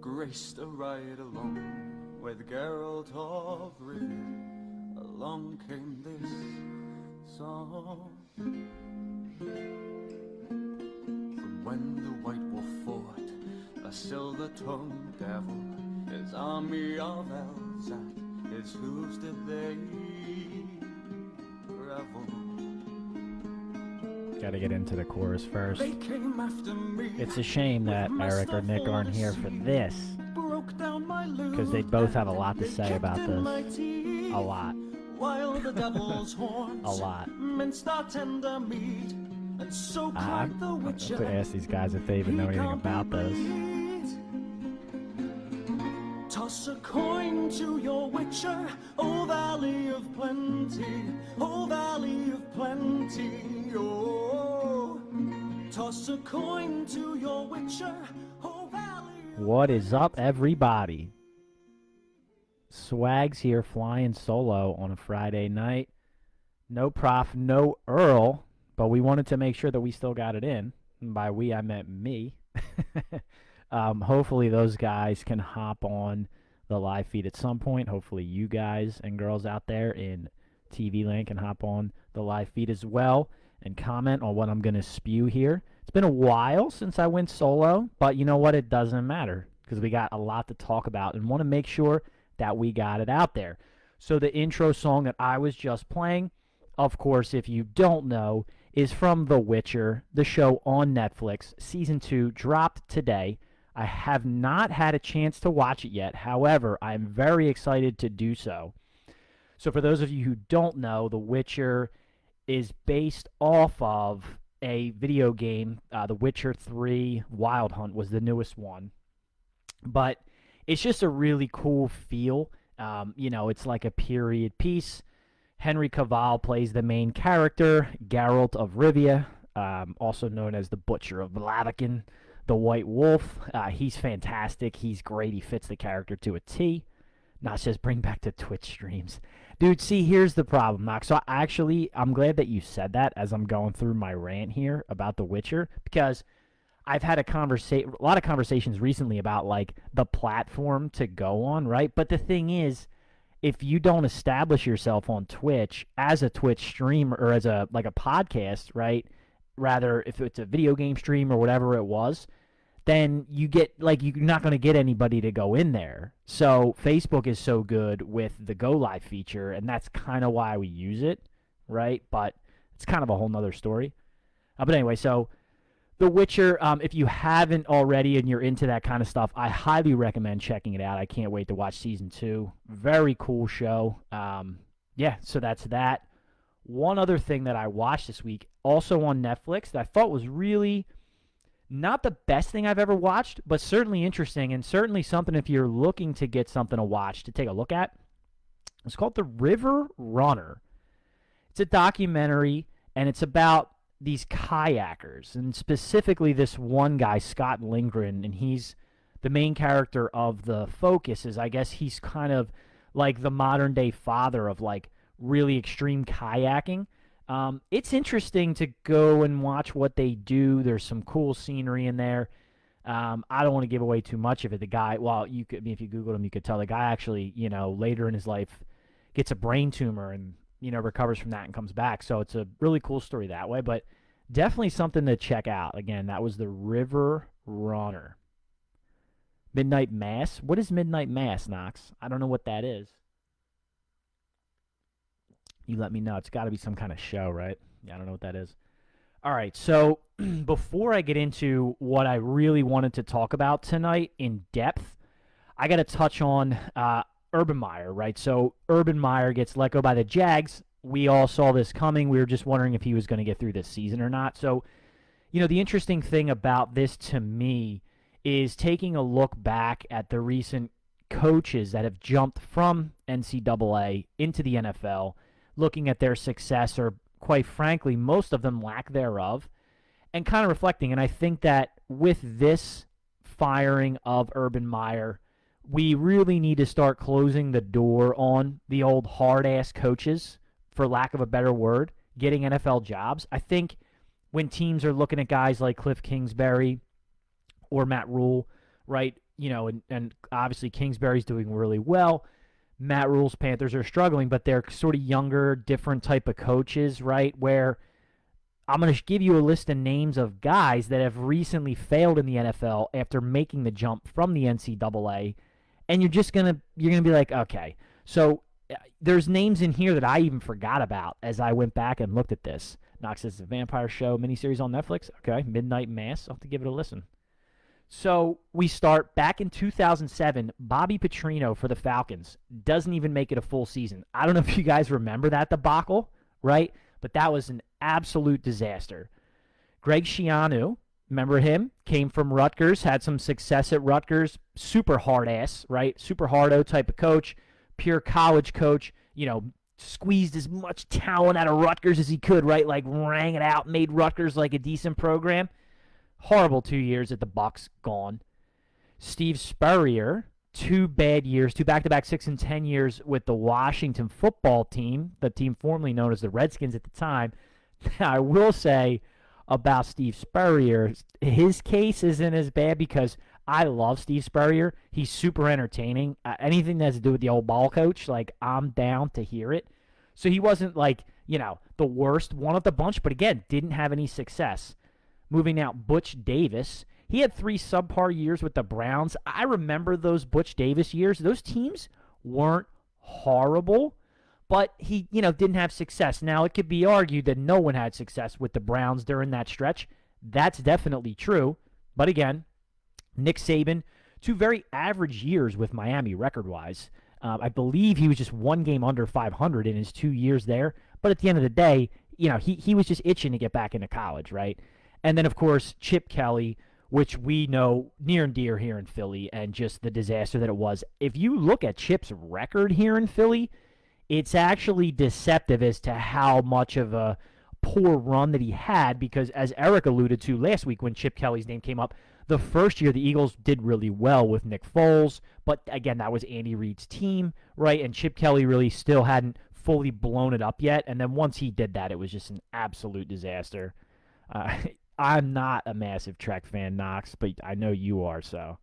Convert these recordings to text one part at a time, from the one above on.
graced a ride along with Geralt of Rivia. Along came this song. From when the White Wolf fought a silver-tongued devil, his army of elves at his hooves did they Got to get into the chorus first. They came after me. It's a shame that Eric or Nick aren't here for this because they both have a lot to say about this. A lot. While the devil's horns A lot. minced our tender meat, and so I cried the have witcher. to ask these guys if they even know anything about this. Plenty, O Valley of Plenty, oh. Toss a coin to your witcher, O Valley What is up, everybody? Swags here, flying solo on a Friday night. No prof, no Earl, but we wanted to make sure that we still got it in. And by we, I meant me. um, hopefully, those guys can hop on the live feed at some point. Hopefully, you guys and girls out there in TV link and hop on the live feed as well and comment on what I'm going to spew here. It's been a while since I went solo, but you know what? It doesn't matter because we got a lot to talk about and want to make sure that we got it out there. So, the intro song that I was just playing, of course, if you don't know, is from The Witcher, the show on Netflix. Season 2 dropped today. I have not had a chance to watch it yet. However, I'm very excited to do so. So, for those of you who don't know, The Witcher is based off of a video game. Uh, the Witcher 3 Wild Hunt was the newest one. But it's just a really cool feel. Um, you know, it's like a period piece. Henry Cavill plays the main character, Geralt of Rivia, um, also known as the Butcher of Blaviken, the White Wolf. Uh, he's fantastic. He's great. He fits the character to a T. Not just bring back to Twitch streams. Dude, see, here's the problem, Knox. So I actually, I'm glad that you said that as I'm going through my rant here about The Witcher because I've had a conversation, a lot of conversations recently about like the platform to go on, right? But the thing is, if you don't establish yourself on Twitch as a Twitch streamer or as a like a podcast, right? Rather, if it's a video game stream or whatever it was, then you get like you're not going to get anybody to go in there. So Facebook is so good with the Go Live feature, and that's kind of why we use it, right? But it's kind of a whole nother story. Uh, but anyway, so The Witcher, um, if you haven't already and you're into that kind of stuff, I highly recommend checking it out. I can't wait to watch season two. Very cool show. Um, yeah, so that's that. One other thing that I watched this week, also on Netflix, that I thought was really not the best thing I've ever watched, but certainly interesting and certainly something if you're looking to get something to watch to take a look at. It's called The River Runner. It's a documentary and it's about these kayakers and specifically this one guy, Scott Lindgren, and he's the main character of the focus is I guess he's kind of like the modern day father of like really extreme kayaking. Um, it's interesting to go and watch what they do. There's some cool scenery in there. Um, I don't want to give away too much of it. The guy, well, you could, I mean, if you Googled him, you could tell the guy actually, you know, later in his life gets a brain tumor and, you know, recovers from that and comes back. So it's a really cool story that way, but definitely something to check out. Again, that was the River Runner. Midnight Mass. What is Midnight Mass, Knox? I don't know what that is. You let me know. It's got to be some kind of show, right? Yeah, I don't know what that is. All right. So before I get into what I really wanted to talk about tonight in depth, I got to touch on uh, Urban Meyer, right? So Urban Meyer gets let go by the Jags. We all saw this coming. We were just wondering if he was going to get through this season or not. So, you know, the interesting thing about this to me is taking a look back at the recent coaches that have jumped from NCAA into the NFL, looking at their success, or quite frankly, most of them lack thereof, and kind of reflecting. And I think that with this firing of Urban Meyer, we really need to start closing the door on the old hard ass coaches, for lack of a better word, getting NFL jobs. I think when teams are looking at guys like Cliff Kingsbury or Matt Rhule, right? You know, and, and obviously Kingsbury's doing really well. Matt Rhule's Panthers are struggling, but they're sort of younger, different type of coaches, right? Where I'm going to give you a list of names of guys that have recently failed in the NFL after making the jump from the NCAA, and you're just gonna you're gonna be like, okay, so uh, there's names in here that I even forgot about as I went back and looked at this. Knox says the Vampire Show miniseries on Netflix. Okay, Midnight Mass. I'll have to give it a listen. So we start back in 2007. Bobby Petrino for the Falcons doesn't even make it a full season. I don't know if you guys remember that debacle, right? But that was an absolute disaster. Greg Schiano, remember him? Came from Rutgers, had some success at Rutgers. Super hard ass, right? Super hardo type of coach, pure college coach. You know, squeezed as much talent out of Rutgers as he could, right? Like rang it out, made Rutgers like a decent program. Horrible two years at the Bucks, gone. Steve Spurrier, two bad years, two back-to-back six and ten years with the Washington football team, the team formerly known as the Redskins at the time. I will say about Steve Spurrier, his case isn't as bad because I love Steve Spurrier. He's super entertaining. Uh, anything that has to do with the old ball coach, like I'm down to hear it. So he wasn't like you know the worst one of the bunch, but again, didn't have any success. Moving out, Butch Davis. He had three subpar years with the Browns. I remember those Butch Davis years. Those teams weren't horrible, but he, you know, didn't have success. Now, it could be argued that no one had success with the Browns during that stretch. That's definitely true. But again, Nick Saban, two very average years with Miami record wise. Uh, I believe he was just one game under 500 in his two years there. But at the end of the day, you know, he, he was just itching to get back into college, right? And then, of course, Chip Kelly, which we know near and dear here in Philly, and just the disaster that it was. If you look at Chip's record here in Philly, it's actually deceptive as to how much of a poor run that he had because, as Eric alluded to last week when Chip Kelly's name came up, the first year the Eagles did really well with Nick Foles, but again, that was Andy Reid's team, right? And Chip Kelly really still hadn't fully blown it up yet. And then once he did that, it was just an absolute disaster. Uh, I'm not a massive Trek fan, Knox, but I know you are, so.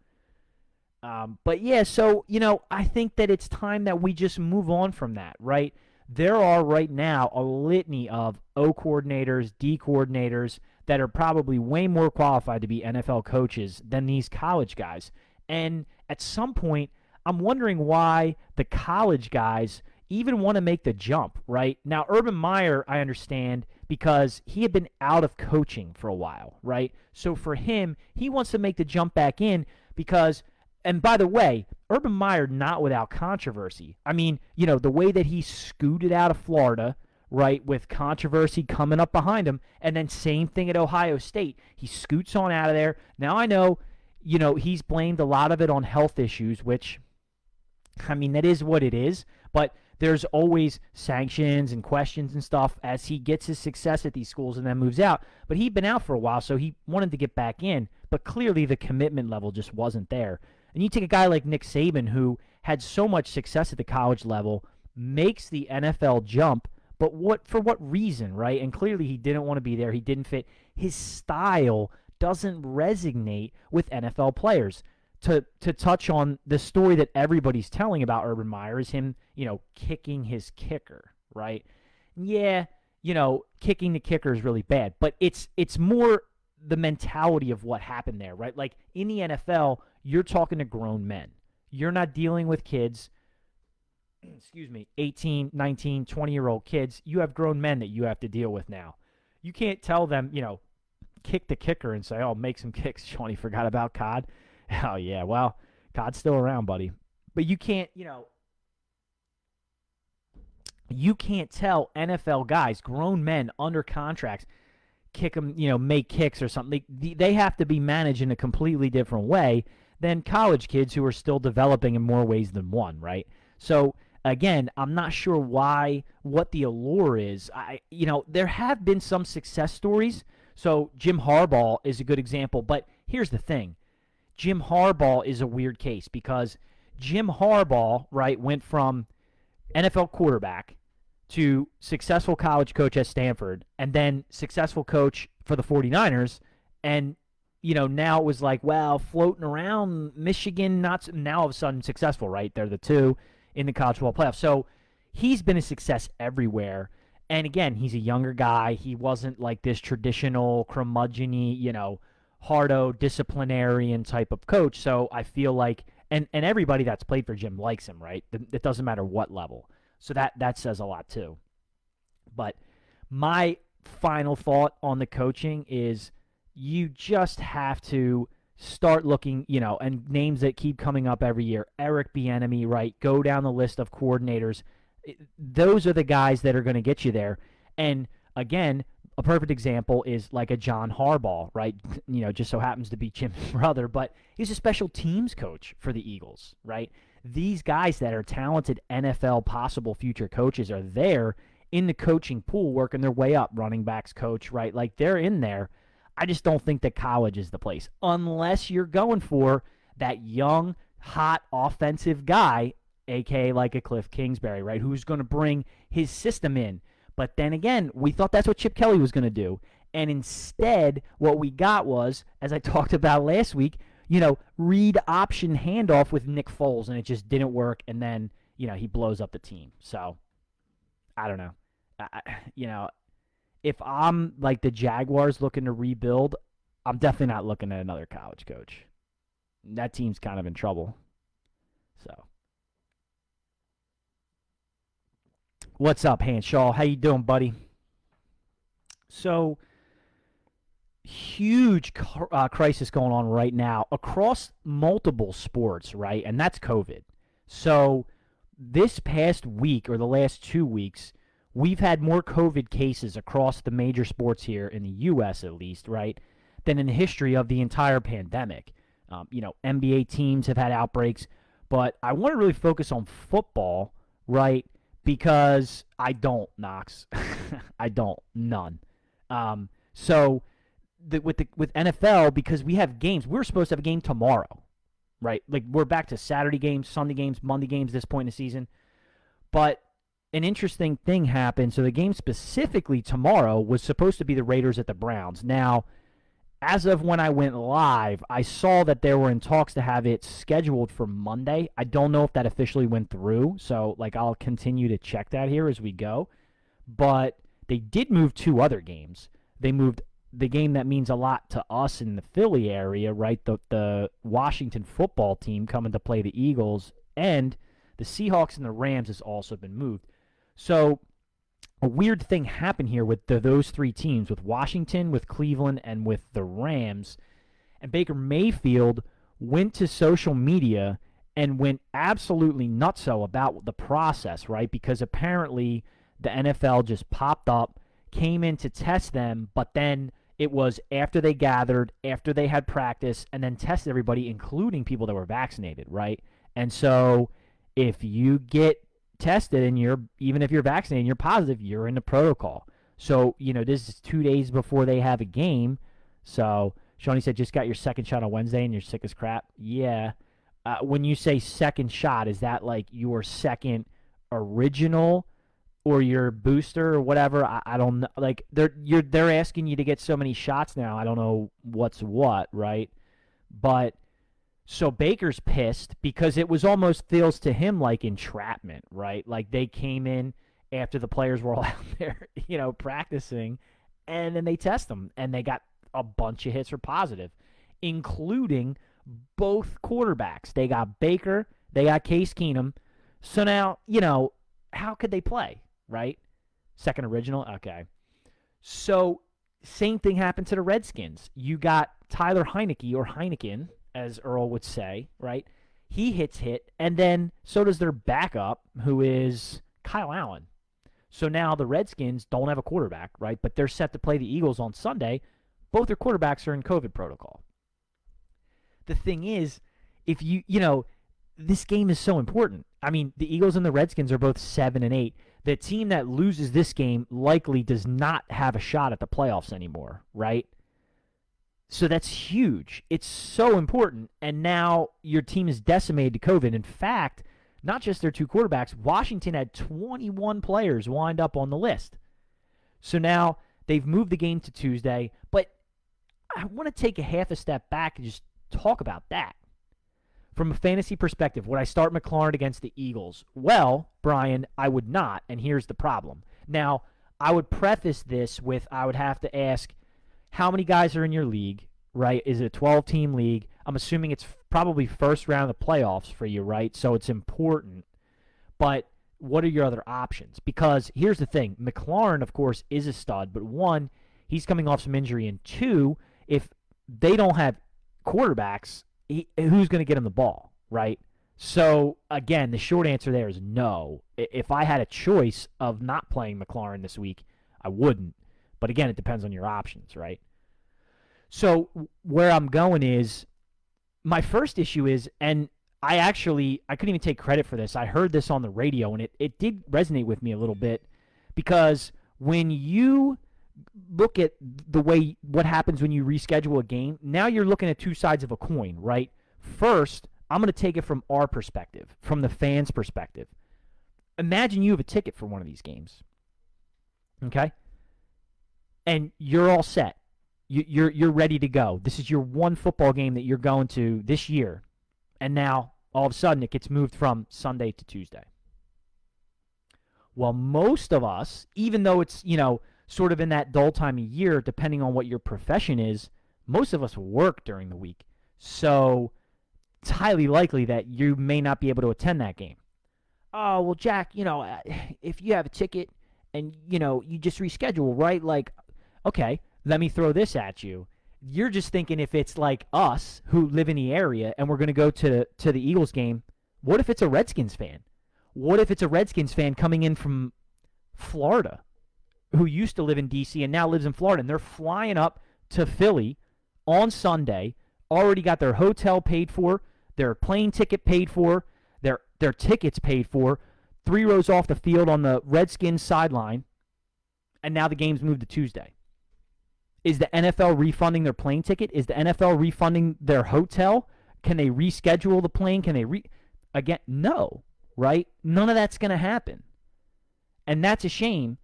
Um, but yeah, so, you know, I think that it's time that we just move on from that, right? There are right now a litany of O coordinators, D coordinators that are probably way more qualified to be NFL coaches than these college guys. And at some point, I'm wondering why the college guys even want to make the jump, right? Now, Urban Meyer, I understand, because he had been out of coaching for a while, right? So for him, he wants to make the jump back in because, and by the way, Urban Meyer not without controversy. I mean, you know, the way that he scooted out of Florida, right, with controversy coming up behind him, and then same thing at Ohio State. He scoots on out of there. Now I know, you know, he's blamed a lot of it on health issues, which, I mean, that is what it is, but there's always sanctions and questions and stuff as he gets his success at these schools and then moves out. But he'd been out for a while, so he wanted to get back in. But clearly, the commitment level just wasn't there. And you take a guy like Nick Saban, who had so much success at the college level, makes the NFL jump, but what for what reason, right? And clearly, he didn't want to be there. He didn't fit. His style doesn't resonate with NFL players to to touch on the story that everybody's telling about Urban Meyer is him, you know, kicking his kicker, right? Yeah, you know, kicking the kicker is really bad, but it's it's more the mentality of what happened there, right? Like in the NFL, you're talking to grown men. You're not dealing with kids excuse me, 18, 19, 20 year old kids. You have grown men that you have to deal with now. You can't tell them, you know, kick the kicker and say, "Oh, make some kicks." Shawnee forgot about Cod. Oh yeah, well, God's still around, buddy. But you can't, you know, you can't tell NFL guys, grown men under contracts, kick them, you know, make kicks or something. They, they have to be managed in a completely different way than college kids who are still developing in more ways than one, right? So again, I'm not sure why what the allure is. I you know, there have been some success stories. So Jim Harbaugh is a good example, but here's the thing. Jim Harbaugh is a weird case because Jim Harbaugh, right, went from NFL quarterback to successful college coach at Stanford and then successful coach for the 49ers and you know, now it was like, well, floating around Michigan, not now all of a sudden successful, right? They're the two in the college football playoff. So he's been a success everywhere. And again, he's a younger guy. He wasn't like this traditional curmudgeon you know, hardo disciplinarian type of coach. So I feel like, and and everybody that's played for Jim likes him, right? It doesn't matter what level. So that that says a lot too. But my final thought on the coaching is you just have to start looking, you know, and names that keep coming up every year. Eric Bieniemy, right? Go down the list of coordinators. Those are the guys that are going to get you there. And again, a perfect example is like a John Harbaugh, right? You know, just so happens to be Jim's brother, but he's a special teams coach for the Eagles, right? These guys that are talented NFL possible future coaches are there in the coaching pool working their way up, running backs coach, right? Like they're in there I just don't think that college is the place unless you're going for that young, hot offensive guy, aka like a Cliff Kingsbury, right? Who's going to bring his system in. But then again, we thought that's what Chip Kelly was going to do. And instead, what we got was, as I talked about last week, you know, read option handoff with Nick Foles, and it just didn't work. And then, you know, he blows up the team. So, I don't know. I, you know, if I'm like the Jaguars looking to rebuild, I'm definitely not looking at another college coach. That team's kind of in trouble. So, what's up, Hanshaw? How you doing, buddy? So, huge uh, crisis going on right now across multiple sports, right? And that's COVID. So, this past week or the last two weeks, we've had more COVID cases across the major sports here in the U.S. at least, right, than in the history of the entire pandemic. Um, you know, NBA teams have had outbreaks, but I want to really focus on football, right? Because I don't, Knox. I don't, none. Um, so the, with the with NFL, because we have games, we're supposed to have a game tomorrow, right? Like we're back to Saturday games, Sunday games, Monday games this point in the season. But an interesting thing happened. So the game specifically tomorrow was supposed to be the Raiders at the Browns. Now, as of when I went live, I saw that they were in talks to have it scheduled for Monday. I don't know if that officially went through, so like I'll continue to check that here as we go. But they did move two other games. They moved the game that means a lot to us in the Philly area, right? The the Washington football team coming to play the Eagles and the Seahawks and the Rams has also been moved. So a weird thing happened here with the, those three teams, with Washington, with Cleveland, and with the Rams. And Baker Mayfield went to social media and went absolutely nutso about the process, right? Because apparently the NFL just popped up, came in to test them, but then it was after they gathered, after they had practice, and then tested everybody, including people that were vaccinated, right? And so if you get tested and you're even if you're vaccinated you're positive, you're in the protocol. So, you know, this is two days before they have a game. So Shawnee said just got your second shot on Wednesday and you're sick as crap. Yeah. Uh, when you say second shot, is that like your second original or your booster or whatever? I, I don't know. Like they're you're they're asking you to get so many shots now. I don't know what's what, right? But so Baker's pissed because it was almost feels to him like entrapment, right? Like they came in after the players were all out there, you know, practicing, and then they test them and they got a bunch of hits for positive, including both quarterbacks. They got Baker, they got Case Keenum. So now, you know, how could they play, right? Second original? Okay. So same thing happened to the Redskins. You got Tyler Heinicke or Heineken, as Earl would say, right? He hits hit, and then so does their backup, who is Kyle Allen. So now the Redskins don't have a quarterback, right? But they're set to play the Eagles on Sunday. Both their quarterbacks are in COVID protocol. The thing is, if you, you know, this game is so important. I mean, the Eagles and the Redskins are both 7 and 8. The team that loses this game likely does not have a shot at the playoffs anymore, right? So that's huge. It's so important. And now your team is decimated to COVID. In fact, not just their two quarterbacks, Washington had 21 players wind up on the list. So now they've moved the game to Tuesday. But I want to take a half a step back and just talk about that. From a fantasy perspective, would I start McLaurin against the Eagles? Well, Brian, I would not, and here's the problem. Now, I would preface this with I would have to ask how many guys are in your league, right? Is it a 12 team league? I'm assuming it's probably first round of the playoffs for you, right? So it's important. But what are your other options? Because here's the thing McLaurin, of course, is a stud, but one, he's coming off some injury, and two, if they don't have quarterbacks, he, who's going to get him the ball, right? So again, the short answer there is no. If I had a choice of not playing McLaurin this week, I wouldn't. But again, it depends on your options, right? So where I'm going is my first issue is, and I actually I couldn't even take credit for this. I heard this on the radio, and it, it did resonate with me a little bit because when you look at the way what happens when you reschedule a game, now you're looking at two sides of a coin, right? First, I'm going to take it from our perspective, from the fans' perspective. Imagine you have a ticket for one of these games. Okay? And you're all set. You, you're you're ready to go. This is your one football game that you're going to this year, and now all of a sudden it gets moved from Sunday to Tuesday. Well, most of us, even though it's you know sort of in that dull time of year, depending on what your profession is, most of us work during the week. So it's highly likely that you may not be able to attend that game. Oh, well, Jack, you know, if you have a ticket and, you know, you just reschedule, right? Like, okay, let me throw this at you. You're just thinking if it's like us who live in the area and we're going to go to to the Eagles game, what if it's a Redskins fan? What if it's a Redskins fan coming in from Florida? who used to live in D.C. and now lives in Florida, and they're flying up to Philly on Sunday, already got their hotel paid for, their plane ticket paid for, their their tickets paid for, three rows off the field on the Redskins sideline, and now the game's moved to Tuesday. Is the NFL refunding their plane ticket? Is the NFL refunding their hotel? Can they reschedule the plane? Can they re again? No, right? None of that's going to happen. And that's a shame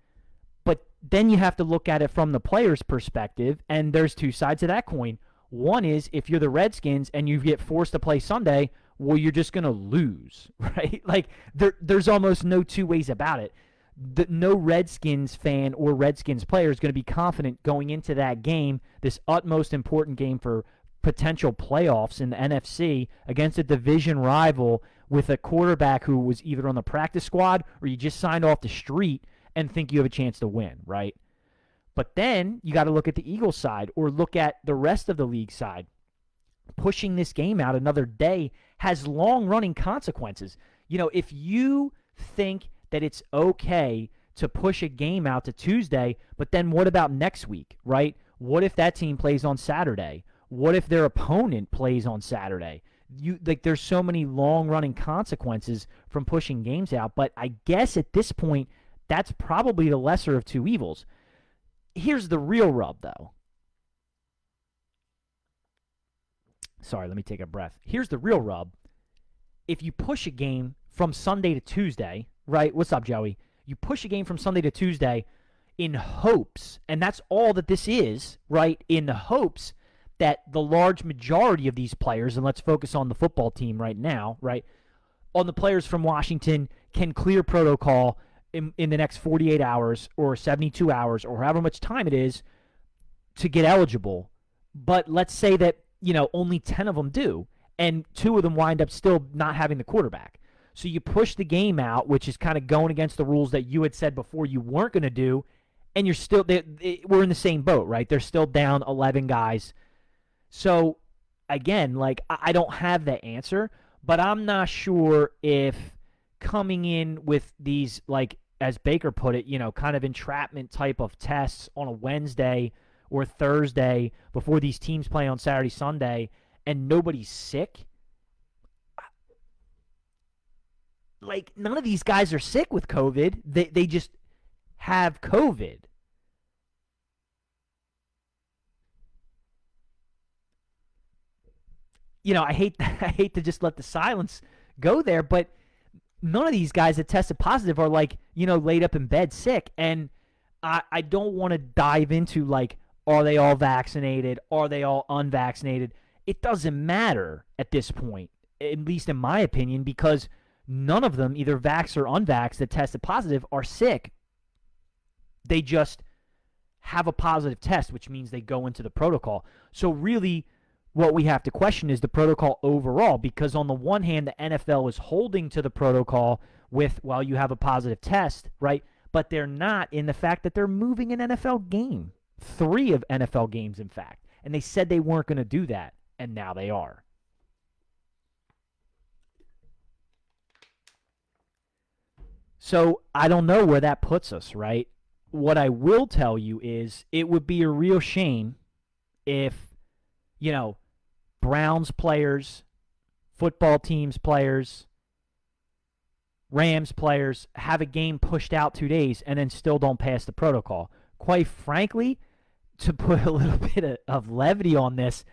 But then you have to look at it from the player's perspective, and there's two sides of that coin. One is if you're the Redskins and you get forced to play Sunday, well, you're just going to lose, right? Like there, there's almost no two ways about it. The, no Redskins fan or Redskins player is going to be confident going into that game, this utmost important game for potential playoffs in the NFC against a division rival with a quarterback who was either on the practice squad or you just signed off the street and think you have a chance to win, right? But then you got to look at the Eagles side or look at the rest of the league side. Pushing this game out another day has long running consequences. You know, if you think that it's okay to push a game out to Tuesday, but then what about next week, right? What if that team plays on Saturday? What if their opponent plays on Saturday? You like there's so many long running consequences from pushing games out, but I guess at this point that's probably the lesser of two evils. Here's the real rub, though. Sorry, let me take a breath. Here's the real rub. If you push a game from Sunday to Tuesday, right? What's up, Joey? You push a game from Sunday to Tuesday in hopes, and that's all that this is, right? In the hopes that the large majority of these players, and let's focus on the football team right now, right? On the players from Washington can clear protocol in, in the next 48 hours or 72 hours or however much time it is to get eligible. But let's say that, you know, only 10 of them do, and two of them wind up still not having the quarterback. So you push the game out, which is kind of going against the rules that you had said before you weren't going to do, and you're still, they, they, we're in the same boat, right? They're still down 11 guys. So, again, like, I, I don't have that answer, but I'm not sure if coming in with these like as Baker put it, you know, kind of entrapment type of tests on a Wednesday or Thursday before these teams play on Saturday, Sunday, and nobody's sick. Like none of these guys are sick with COVID. They they just have COVID. You know, I hate I hate to just let the silence go there, but none of these guys that tested positive are like, you know, laid up in bed sick. And I, I don't want to dive into like, Are they all vaccinated? Are they all unvaccinated? It doesn't matter at this point, at least in my opinion, because none of them, either vax or unvax, that tested positive are sick. They just have a positive test, which means they go into the protocol. So, really, what we have to question is the protocol overall, because on the one hand, the NFL is holding to the protocol with, well, you have a positive test, right? But they're not in the fact that they're moving an NFL game. Three of NFL games, in fact. And they said they weren't going to do that, and now they are. So I don't know where that puts us, right? What I will tell you is it would be a real shame if, you know, Browns players, football teams players, Rams players have a game pushed out two days and then still don't pass the protocol. Quite frankly, to put a little bit of, levity on this,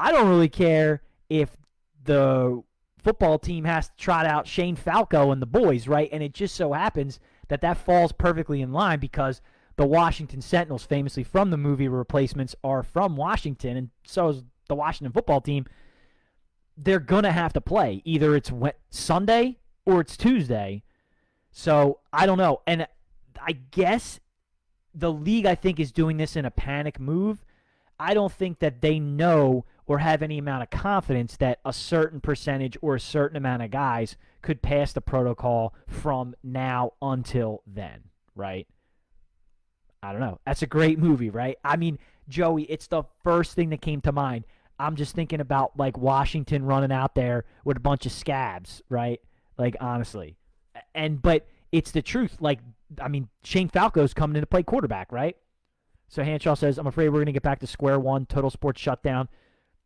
I don't really care if the football team has to trot out Shane Falco and the boys, right? And it just so happens that that falls perfectly in line because the Washington Sentinels, famously from the movie Replacements, are from Washington, and so is the Washington football team. They're gonna have to play either it's Sunday or it's Tuesday. So I don't know, and I guess the league I think is doing this in a panic move. I don't think that they know or have any amount of confidence that a certain percentage or a certain amount of guys could pass the protocol from now until then, right? I don't know. That's a great movie, right? I mean, Joey, it's the first thing that came to mind. I'm just thinking about like Washington running out there with a bunch of scabs, right? Like honestly. And but it's the truth. Like I mean, Shane Falco's coming in to play quarterback, right? So Hanshaw says, I'm afraid we're going to get back to square one, total sports shutdown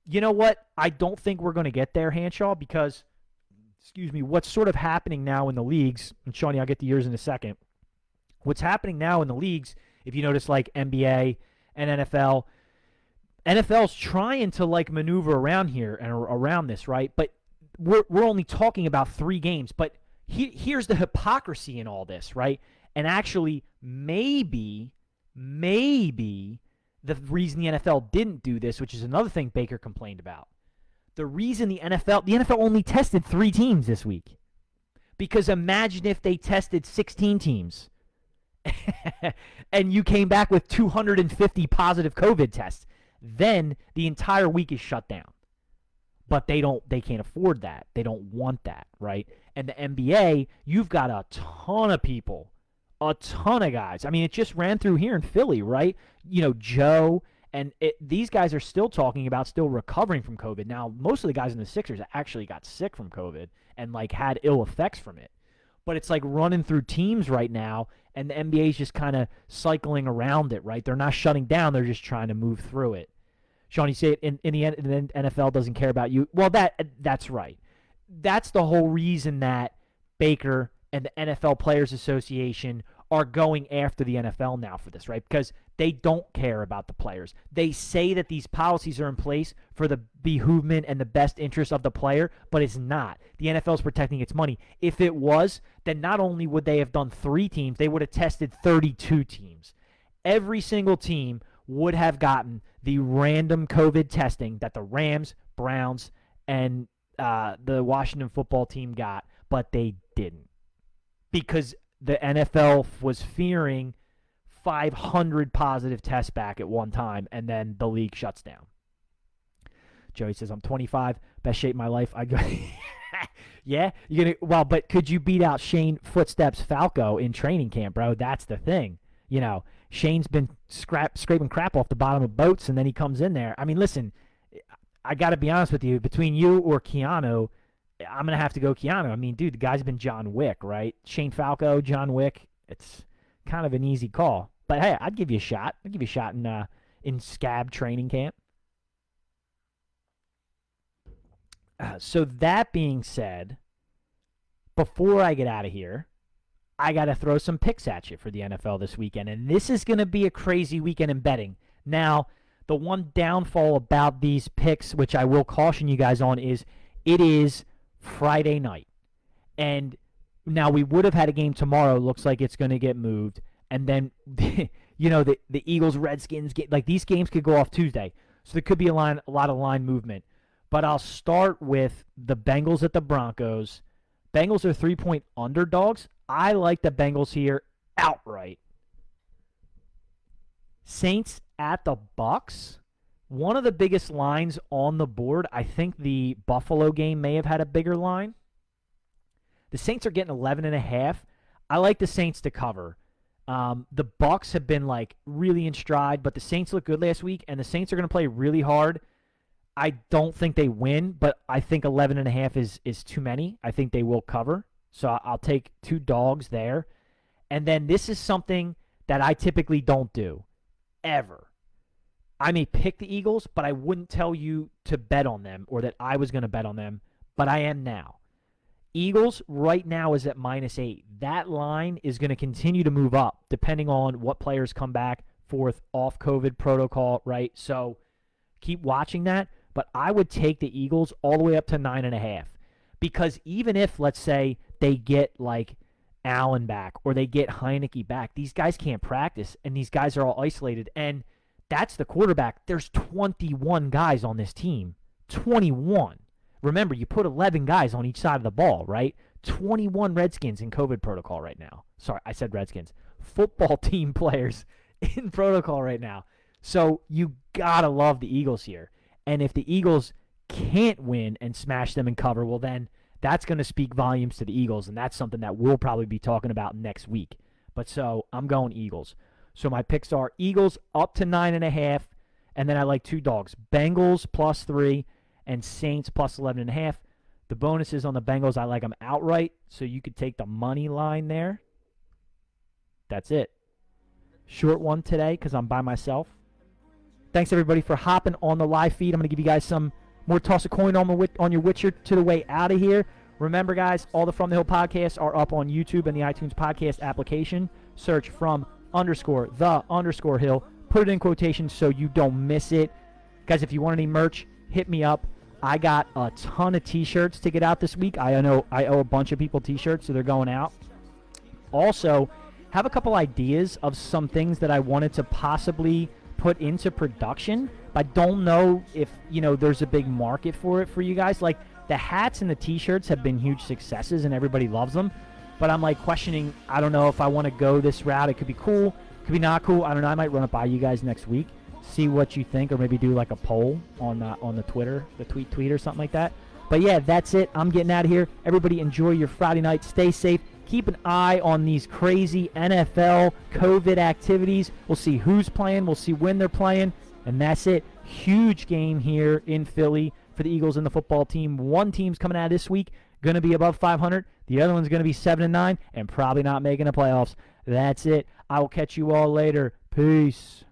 you know what? I don't think we're going to get there, Hanshaw, because, excuse me, what's sort of happening now in the leagues, and Shawnee, I'll get the years in a second. What's happening now in the leagues, if you notice, like NBA and NFL, NFL's trying to like maneuver around here and around this, right? But we're, we're only talking about three games. But he, here's the hypocrisy in all this, right? And actually, maybe, maybe the reason the NFL didn't do this, which is another thing Baker complained about. The reason the NFL the NFL only tested 3 teams this week. Because imagine if they tested 16 teams. and you came back with 250 positive COVID tests. Then the entire week is shut down. But they don't they can't afford that. They don't want that, right? And the NBA, you've got a ton of people a ton of guys. I mean, it just ran through here in Philly, right? You know, Joe and it, these guys are still talking about still recovering from COVID. Now, most of the guys in the Sixers actually got sick from COVID and like had ill effects from it. But it's like running through teams right now, and the NBA is just kind of cycling around it, right? They're not shutting down; they're just trying to move through it. Sean, you say in, in the end, the NFL doesn't care about you. Well, that that's right. That's the whole reason that Baker and the NFL Players Association are going after the NFL now for this, right? Because they don't care about the players. They say that these policies are in place for the behoovement and the best interest of the player, but it's not. The NFL is protecting its money. If it was, then not only would they have done three teams, they would have tested 32 teams. Every single team would have gotten the random COVID testing that the Rams, Browns, and uh, the Washington football team got, but they didn't. Because the NFL was fearing 500 positive tests back at one time, and then the league shuts down. Joey says, "I'm 25, best shape of my life." I go, yeah, you're gonna. Well, but could you beat out Shane Footsteps Falco in training camp, bro? That's the thing. You know, Shane's been scrap scraping crap off the bottom of boats, and then he comes in there. I mean, listen, I got to be honest with you. Between you or Keanu, I'm gonna have to go Keanu. I mean, dude, the guy's been John Wick, right? Shane Falco, John Wick. It's kind of an easy call. But hey, I'd give you a shot. I'd give you a shot in uh, in Scab training camp. Uh, so that being said, before I get out of here, I got to throw some picks at you for the NFL this weekend, and this is going to be a crazy weekend in betting. Now, the one downfall about these picks, which I will caution you guys on, is it is Friday night. And now we would have had a game tomorrow. Looks like it's going to get moved. And then you know, the the Eagles Redskins get like these games could go off Tuesday. So there could be a line a lot of line movement. But I'll start with the Bengals at the Broncos. Bengals are 3-point underdogs. I like the Bengals here outright. Saints at the Bucks. One of the biggest lines on the board. I think the Buffalo game may have had a bigger line. The Saints are getting 11 and a half. I like the Saints to cover. Um, the Bucks have been like really in stride, but the Saints look good last week, and the Saints are going to play really hard. I don't think they win, but I think 11 and a half is is too many. I think they will cover. So I'll take two dogs there. And then this is something that I typically don't do ever. I may pick the Eagles, but I wouldn't tell you to bet on them or that I was going to bet on them, but I am now. Eagles right now is at minus eight. That line is going to continue to move up depending on what players come back forth, off COVID protocol, right? So keep watching that. But I would take the Eagles all the way up to nine and a half. Because even if, let's say, they get like Allen back or they get Heinicke back, these guys can't practice and these guys are all isolated. And that's the quarterback. There's 21 guys on this team. 21. Remember, you put 11 guys on each side of the ball, right? 21 Redskins in COVID protocol right now. Sorry, I said Redskins. Football team players in protocol right now. So you gotta love the Eagles here. And if the Eagles can't win and smash them and cover, well then that's to speak volumes to the Eagles, and that's something that we'll probably be talking about next week. But so I'm going Eagles. So my picks are Eagles up to nine and a half, and then I like two dogs: Bengals plus three and Saints plus eleven and a half. The bonuses on the Bengals, I like them outright, so you could take the money line there. That's it. Short one today because I'm by myself. Thanks everybody for hopping on the live feed. I'm to give you guys some more toss a coin on, on your Witcher to the way out of here. Remember, guys, all the From the Hill podcasts are up on YouTube and the iTunes podcast application. Search from underscore the underscore hill. Put it in quotations so you don't miss it. Guys, if you want any merch, hit me up. I got a ton of t-shirts to get out this week. I know I owe a bunch of people t-shirts, so they're going out. Also, have a couple ideas of some things that I wanted to possibly put into production. But I don't know if, you know, there's a big market for it for you guys. Like the hats and the t-shirts have been huge successes and everybody loves them. But I'm like questioning, I don't know if I want to go this route. It could be cool, could be not cool. I don't know. I might run it by you guys next week, see what you think, or maybe do like a poll on the, on the Twitter, the tweet tweet or something like that. But yeah, that's it. I'm getting out of here. Everybody enjoy your Friday night. Stay safe keep an eye on these crazy NFL COVID activities. We'll see who's playing, we'll see when they're playing, and that's it. Huge game here in Philly for the Eagles and the football team. One team's coming out this week, going to be above 500. The other one's going to be 7 and 9 and probably not making the playoffs. That's it. I will catch you all later. Peace.